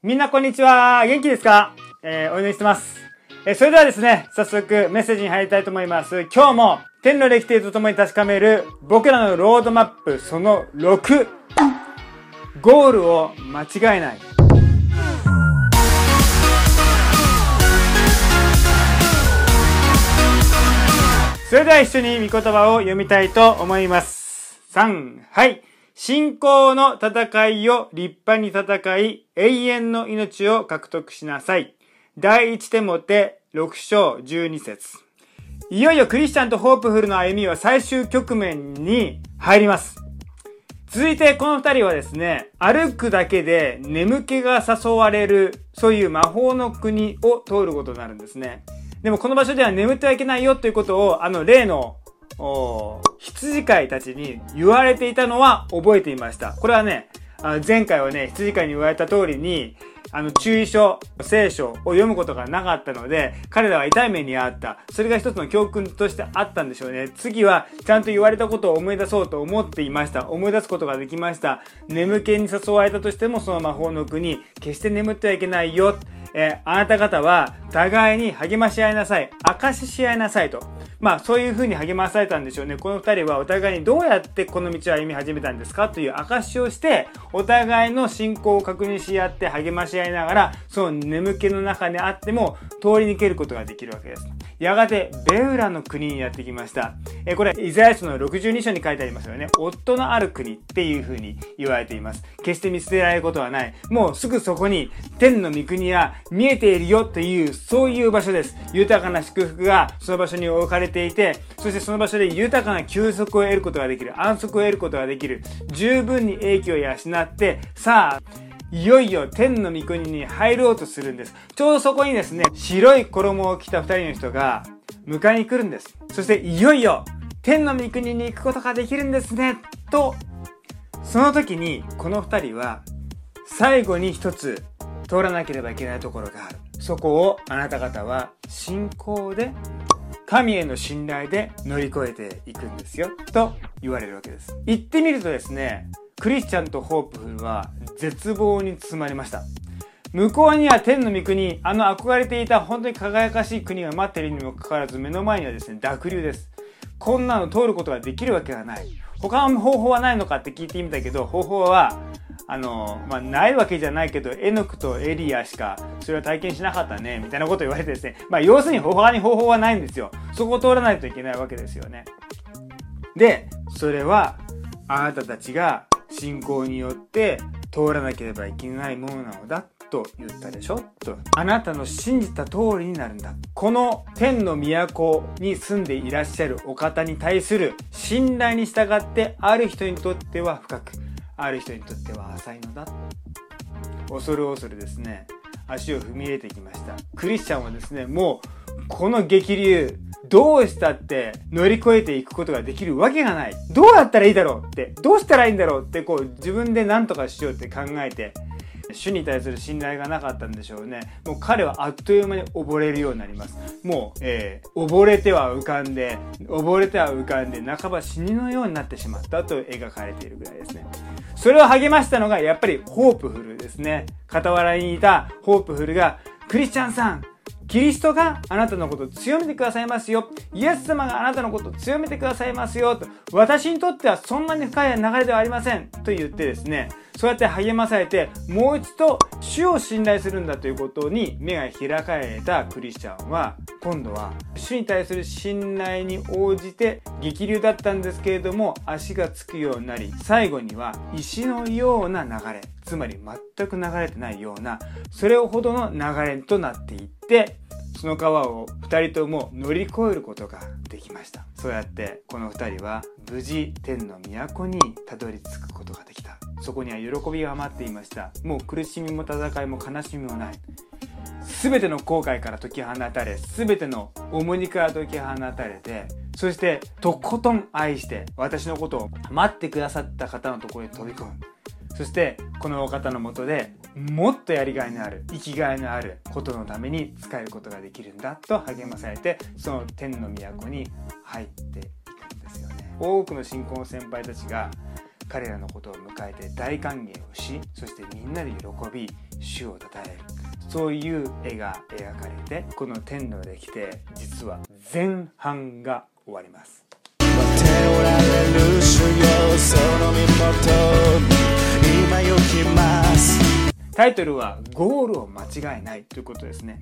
みんなこんにちは。元気ですか？えー、お祈りしてます。えー、それではですね、早速メッセージに入りたいと思います。今日も天の歴史とともに確かめる僕らのロードマップその6。ゴールを間違えない。それでは一緒に御言葉を読みたいと思います。3、はい。信仰の戦いを立派に戦い、永遠の命を獲得しなさい。第一手モて6章12節いよいよクリスチャンとホープフルの歩みは最終局面に入ります。続いてこの二人はですね、歩くだけで眠気が誘われる、そういう魔法の国を通ることになるんですね。でもこの場所では眠ってはいけないよということを、あの例の、羊飼いたちに言われていたのは覚えていました。これはね、あの前回はね、羊飼いに言われた通りに、あの、注意書、聖書を読むことがなかったので、彼らは痛い目にあった。それが一つの教訓としてあったんでしょうね。次は、ちゃんと言われたことを思い出そうと思っていました。思い出すことができました。眠気に誘われたとしても、その魔法の国、決して眠ってはいけないよ。えー、あなた方は互いに励まし合いなさい。証しし合いなさいと。まあそういうふうに励まされたんでしょうね。この二人はお互いにどうやってこの道を歩み始めたんですかという証しをして、お互いの信仰を確認し合って励まし合いながら、その眠気の中にあっても通り抜けることができるわけです。やがてベウラの国にやってきました。えこれ、イザヤ書の62章に書いてありますよね。夫のある国っていう風に言われています。決して見捨てられることはない。もうすぐそこに天の御国や見えているよという、そういう場所です。豊かな祝福がその場所に置かれていて、そしてその場所で豊かな休息を得ることができる。安息を得ることができる。十分に英気を養って、さあ、いよいよ天の御国に入ろうとするんです。ちょうどそこにですね、白い衣を着た二人の人が迎えに来るんです。そしていよいよ天の御国に行くことができるんですね。と、その時にこの二人は最後に一つ通らなければいけないところがある。そこをあなた方は信仰で神への信頼で乗り越えていくんですよ。と言われるわけです。言ってみるとですね、クリスチャンとホープフルは絶望に包まれました。向こうには天の御国、あの憧れていた本当に輝かしい国が待っているにもかかわらず目の前にはですね、濁流です。こんなの通ることができるわけがない。他の方法はないのかって聞いてみたけど、方法は、あの、まあ、ないわけじゃないけど、エノクとエリアしか、それは体験しなかったね、みたいなこと言われてですね、まあ、要するに他に方法はないんですよ。そこを通らないといけないわけですよね。で、それは、あなたたちが信仰によって通らなければいけないものなのだと言ったでしょ？と。あなたの信じた通りになるんだ。この天の都に住んでいらっしゃるお方に対する信頼に従ってある人にとっては深く、ある人にとっては浅いのだ。恐る恐るですね、足を踏み入れてきました。クリスチャンはですね、もうこの激流、どうしたって乗り越えていくことができるわけがない。どうやったらいいだろうって、どうしたらいいんだろうってこう自分で何とかしようって考えて、主に対する信頼がなかったんでしょうね。もう彼はあっという間に溺れるようになります。もう、えー、溺れては浮かんで、溺れては浮かんで、半ば死にのようになってしまったと描かれているぐらいですね。それを励ましたのが、やっぱりホープフルですね。傍らにいたホープフルが、クリスチャンさん、キリストがあなたのことを強めてくださいますよ。イエス様があなたのことを強めてくださいますよ。と私にとってはそんなに深い流れではありません。と言ってですね、そうやって励まされて、もう一度主を信頼するんだということに目が開かれたクリスチャンは、今度は主に対する信頼に応じて激流だったんですけれども、足がつくようになり、最後には石のような流れ。つまり全く流れてないような、それほどの流れとなっていって、その川を2人とも乗り越えることができました。そうやってこの2人は無事天の都にたどり着くことができた。そこには喜びが待っていました。もう苦しみも戦いも悲しみもない。全ての後悔から解き放たれ、全ての重荷から解き放たれて、そしてとことん愛して私のことを待ってくださった方のところに飛び込む。そしてこのお方のもとでもっとやりがいのある生きがいのあることのために使えることができるんだと励まされてその天の都に入っていくんですよね多くの信仰の先輩たちが彼らのことを迎えて大歓迎をしそしてみんなで喜び主をたたえる。そういう絵が描かれてこの天の歴で実は前半が終わります。タイトルはゴールを間違えないということですね。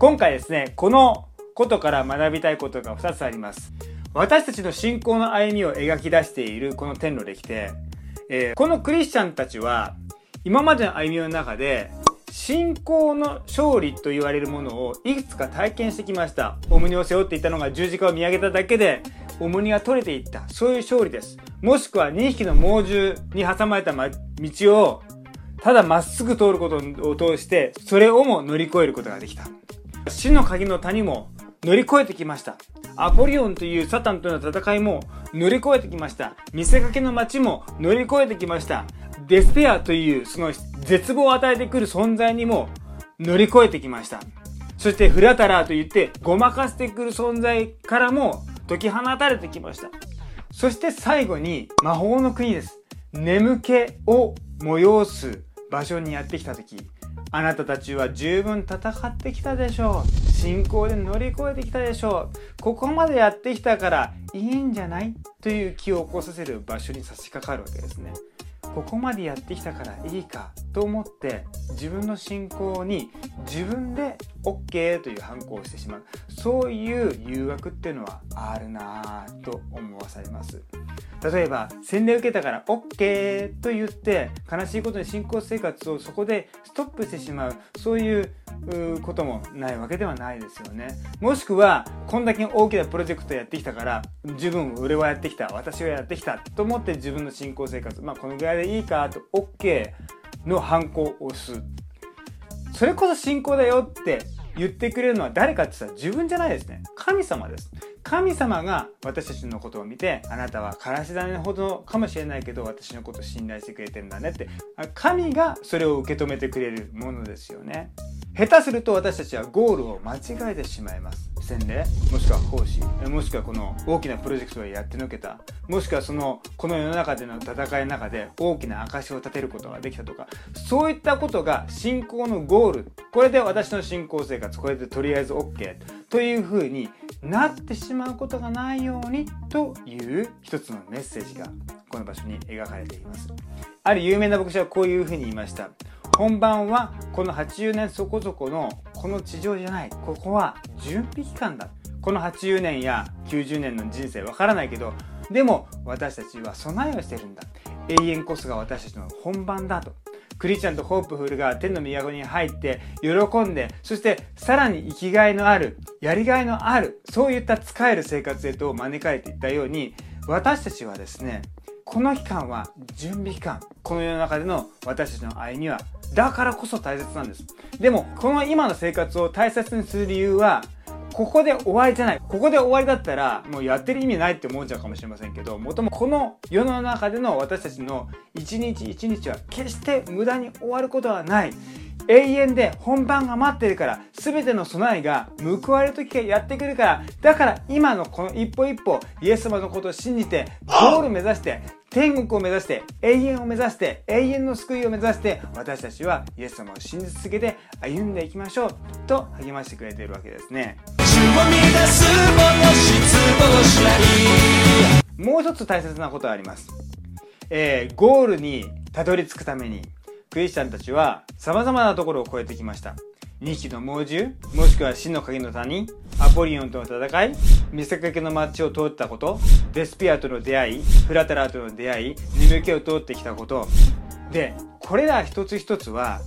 今回ですねこのことから学びたいことが2つあります私たちの信仰の歩みを描き出しているこの天の歴で、えー、このクリスチャンたちは今までの歩みの中で信仰の勝利と言われるものをいくつか体験してきました。重荷を背負っていたのが十字架を見上げただけで重荷が取れていった。そういう勝利です。もしくは2匹の猛獣に挟まれた道をただまっすぐ通ることを通してそれをも乗り越えることができた。死の鍵の谷も乗り越えてきました。アポリオンというサタンとの戦いも乗り越えてきました。見せかけの街も乗り越えてきました。デスペアというその絶望を与えてくる存在にも乗り越えてきました。そしてフラタラーと言ってごまかしてくる存在からも解き放たれてきました。そして最後に魔法の国です。眠気を催す場所にやってきた時、あなたたちは十分戦ってきたでしょう。信仰で乗り越えてきたでしょう。ここまでやってきたからいいんじゃないという気を起こさせる場所に差し掛かるわけですね。ここまでやってきたからいいかと思って自分の信仰に自分で OK という反抗をしてしまう。そういう誘惑っていうのはあるなぁと思わされます。例えば洗礼受けたから OK と言って悲しいことに信仰生活をそこでストップしてしまう。そういうこともないわけではないですよね。もしくはこんだけ大きなプロジェクトやってきたから十分俺はやってきた私はやってきたと思って自分の信仰生活。まあこのぐらいでいいかと OK の反抗を押す。それこそ信仰だよって言ってくれるのは誰かって言ったら自分じゃないですね。神様です。神様が私たちのことを見てあなたはからし種ほどかもしれないけど私のことを信頼してくれてるんだねって。神がそれを受け止めてくれるものですよね。下手すると私たちはゴールを間違えてしまいます。洗礼もしくは奉仕もしくはこの大きなプロジェクトをやってのけた。もしくはそのこの世の中での戦いの中で大きな証を立てることができたとか。そういったことが信仰のゴール。これで私の信仰生活これでとりあえず OK というふうになってしまうことがないようにという一つのメッセージがこの場所に描かれています。ある有名な牧師はこういうふうに言いました。本番はこの80年そこそこのこの地上じゃない。ここは準備期間だ。この80年や90年の人生わからないけどでも私たちは備えをしてるんだ。永遠こそが私たちの本番だと。クリスチャンとホープフルが天の都に入って喜んでそしてさらに生きがいのあるやりがいのあるそういった使える生活へと招かれていったように私たちはですねこの期間は準備期間この世の中での私たちの歩みはだからこそ大切なんです。でも、この今の生活を大切にする理由は、ここで終わりじゃない。ここで終わりだったら、もうやってる意味ないって思っちゃうかもしれませんけど、もともこの世の中での私たちの一日一日は決して無駄に終わることはない。永遠で本番が待ってるから、全ての備えが報われる時がやってくるから、だから今のこの一歩一歩、イエス様のことを信じて、ゴール目指して、天国を目指して、永遠を目指して、永遠の救いを目指して、私たちはイエス様を信じ続けて歩んでいきましょうと励ましてくれているわけですね。もう一つ大切なことがあります。えー、ゴールにたどり着くために、クリスチャンたちは様々なところを越えてきました。2匹の猛獣、もしくは死の影の谷、アポリオンとの戦い、見せかけの街を通ったこと、デスピアとの出会い、フラタラーとの出会い、眠気を通ってきたこと。で、これら一つ一つは、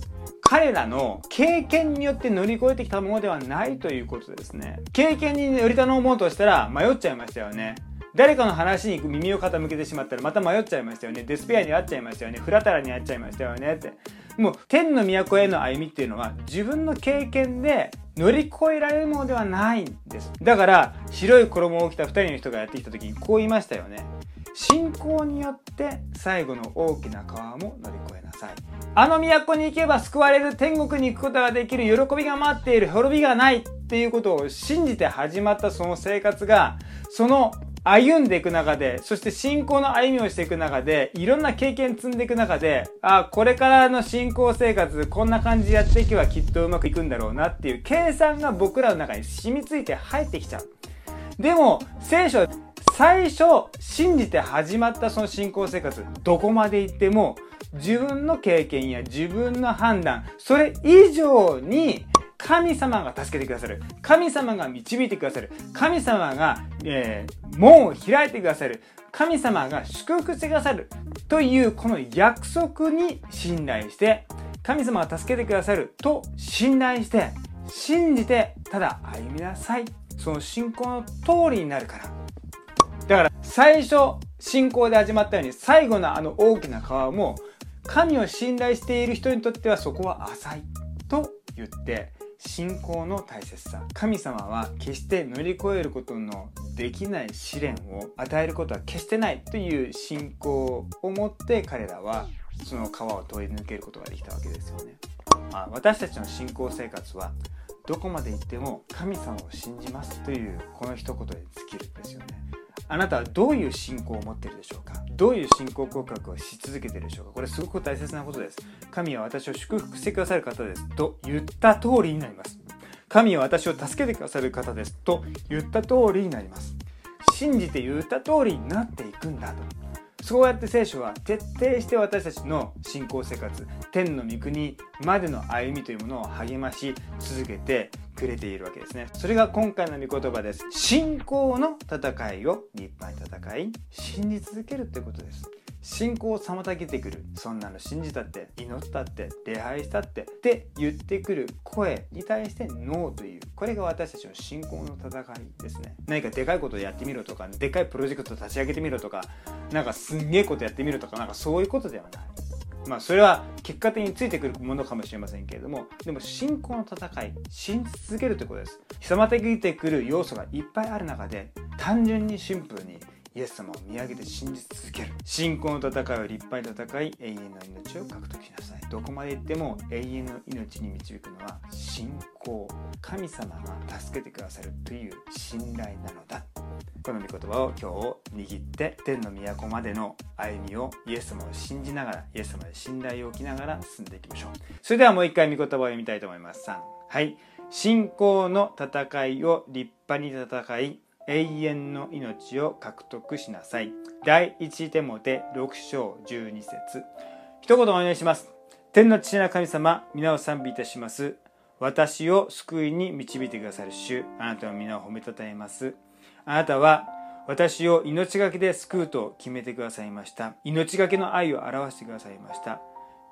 彼らの経験によって乗り越えてきたものではないということですね。経験に乗り頼もうとしたら迷っちゃいましたよね。誰かの話に耳を傾けてしまったらまた迷っちゃいましたよね。デスペアに会っちゃいましたよね。フラタラに会っちゃいましたよねって。もう天の都への歩みっていうのは自分の経験で乗り越えられるものではないんです。だから白い衣を着た2人の人がやってきた時にこう言いましたよね。信仰によって最後の大きな川も乗り越えなさい。あの都に行けば救われる天国に行くことができる喜びが待っている滅びがないっていうことを信じて始まったその生活がその歩んでいく中で、そして信仰の歩みをしていく中で、いろんな経験積んでいく中で、あ、これからの信仰生活、こんな感じやっていけばきっとうまくいくんだろうなっていう計算が僕らの中に染みついて入ってきちゃう。でも、聖書最初信じて始まったその信仰生活、どこまで行っても自分の経験や自分の判断、それ以上に神様が助けてくださる。神様が導いてくださる。神様が、えー、門を開いてくださる。神様が祝福してくださる。というこの約束に信頼して、神様が助けてくださると信頼して、信じてただ歩みなさい。その信仰の通りになるから。だから最初信仰で始まったように最後のあの大きな川も神を信頼している人にとってはそこは浅いと言って信仰の大切さ神様は決して乗り越えることのできない試練を与えることは決してないという信仰を持って彼らはその川を通り抜けることができたわけですよね。あ私たちの信仰生活はどこまで行っても神様を信じますというこの一言で尽きるんですよね。あなたはどういう信仰を持っているでしょうか？どういう信仰告白をし続けているでしょうか？これすごく大切なことです。神は私を祝福してくださる方ですと言った通りになります。神は私を助けてくださる方ですと言った通りになります。信じて言った通りになっていくんだと。そうやって聖書は徹底して私たちの信仰生活天の御国までの歩みというものを励まし続けてくれているわけですね。それが今回の御言葉です。信仰の戦いを立派に戦い信じ続けるということです。信仰を妨げてくる。そんなの信じたって祈ったって礼拝したってって言ってくる声に対してノーという。これが私たちの信仰の戦いですね。何かでかいことやってみろとかでかいプロジェクト立ち上げてみろとかなんかすんげえことやってみろとかなんかそういうことではない。まあそれは結果的についてくるものかもしれませんけれどもでも信仰の戦い信じ続けるということです。妨げてくる要素がいっぱいある中で単純にシンプルにイエス様を見上げて信じ続ける。信仰の戦いを立派に戦い永遠の命を獲得しなさい。どこまで行っても永遠の命に導くのは信仰神様が助けてくださるという信頼なのだ。この御言葉を今日握って天の都までの歩みをイエス様を信じながらイエス様で信頼を置きながら進んでいきましょう。それではもう一回御言葉を読みたいと思います。3はい。信仰の戦いを立派に戦い永遠の命を獲得しなさい。第一手モて6章12節一言お願いします。天の父な神様、皆を賛美いたします。私を救いに導いてくださる主、あなたの皆を褒めたたえます。あなたは私を命がけで救うと決めてくださいました。命がけの愛を表してくださいました。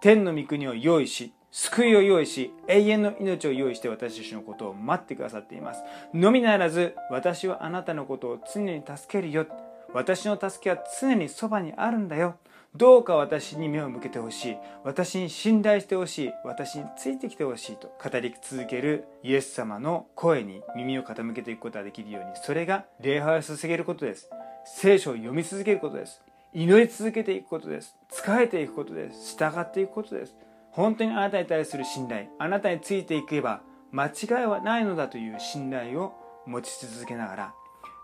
天の御国を用意し、救いを用意し、永遠の命を用意して私たちのことを待ってくださっています。のみならず、私はあなたのことを常に助けるよ。私の助けは常にそばにあるんだよ。どうか私に目を向けてほしい。私に信頼してほしい。私についてきてほしいと語り続けるイエス様の声に耳を傾けていくことができるように、それが礼拝を捧げることです。聖書を読み続けることです。祈り続けていくことです。仕えていくことです。従っていくことです。本当にあなたに対する信頼あなたについていけば間違いはないのだという信頼を持ち続けながら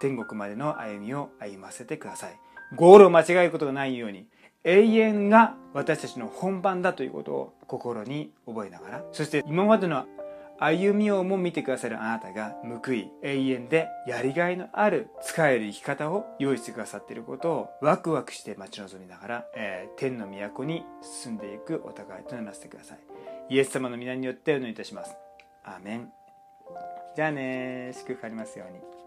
天国までの歩みを歩ませてください。ゴールを間違えることがないように永遠が私たちの本番だということを心に覚えながらそして今までの歩みをも見てくださるあなたが報い永遠でやりがいのある使える生き方を用意してくださっていることをワクワクして待ち望みながら、えー、天の都に進んでいくお互いとならせてください。イエス様の皆によってお祈りいたします。アメン。じゃあね祝福ありますように。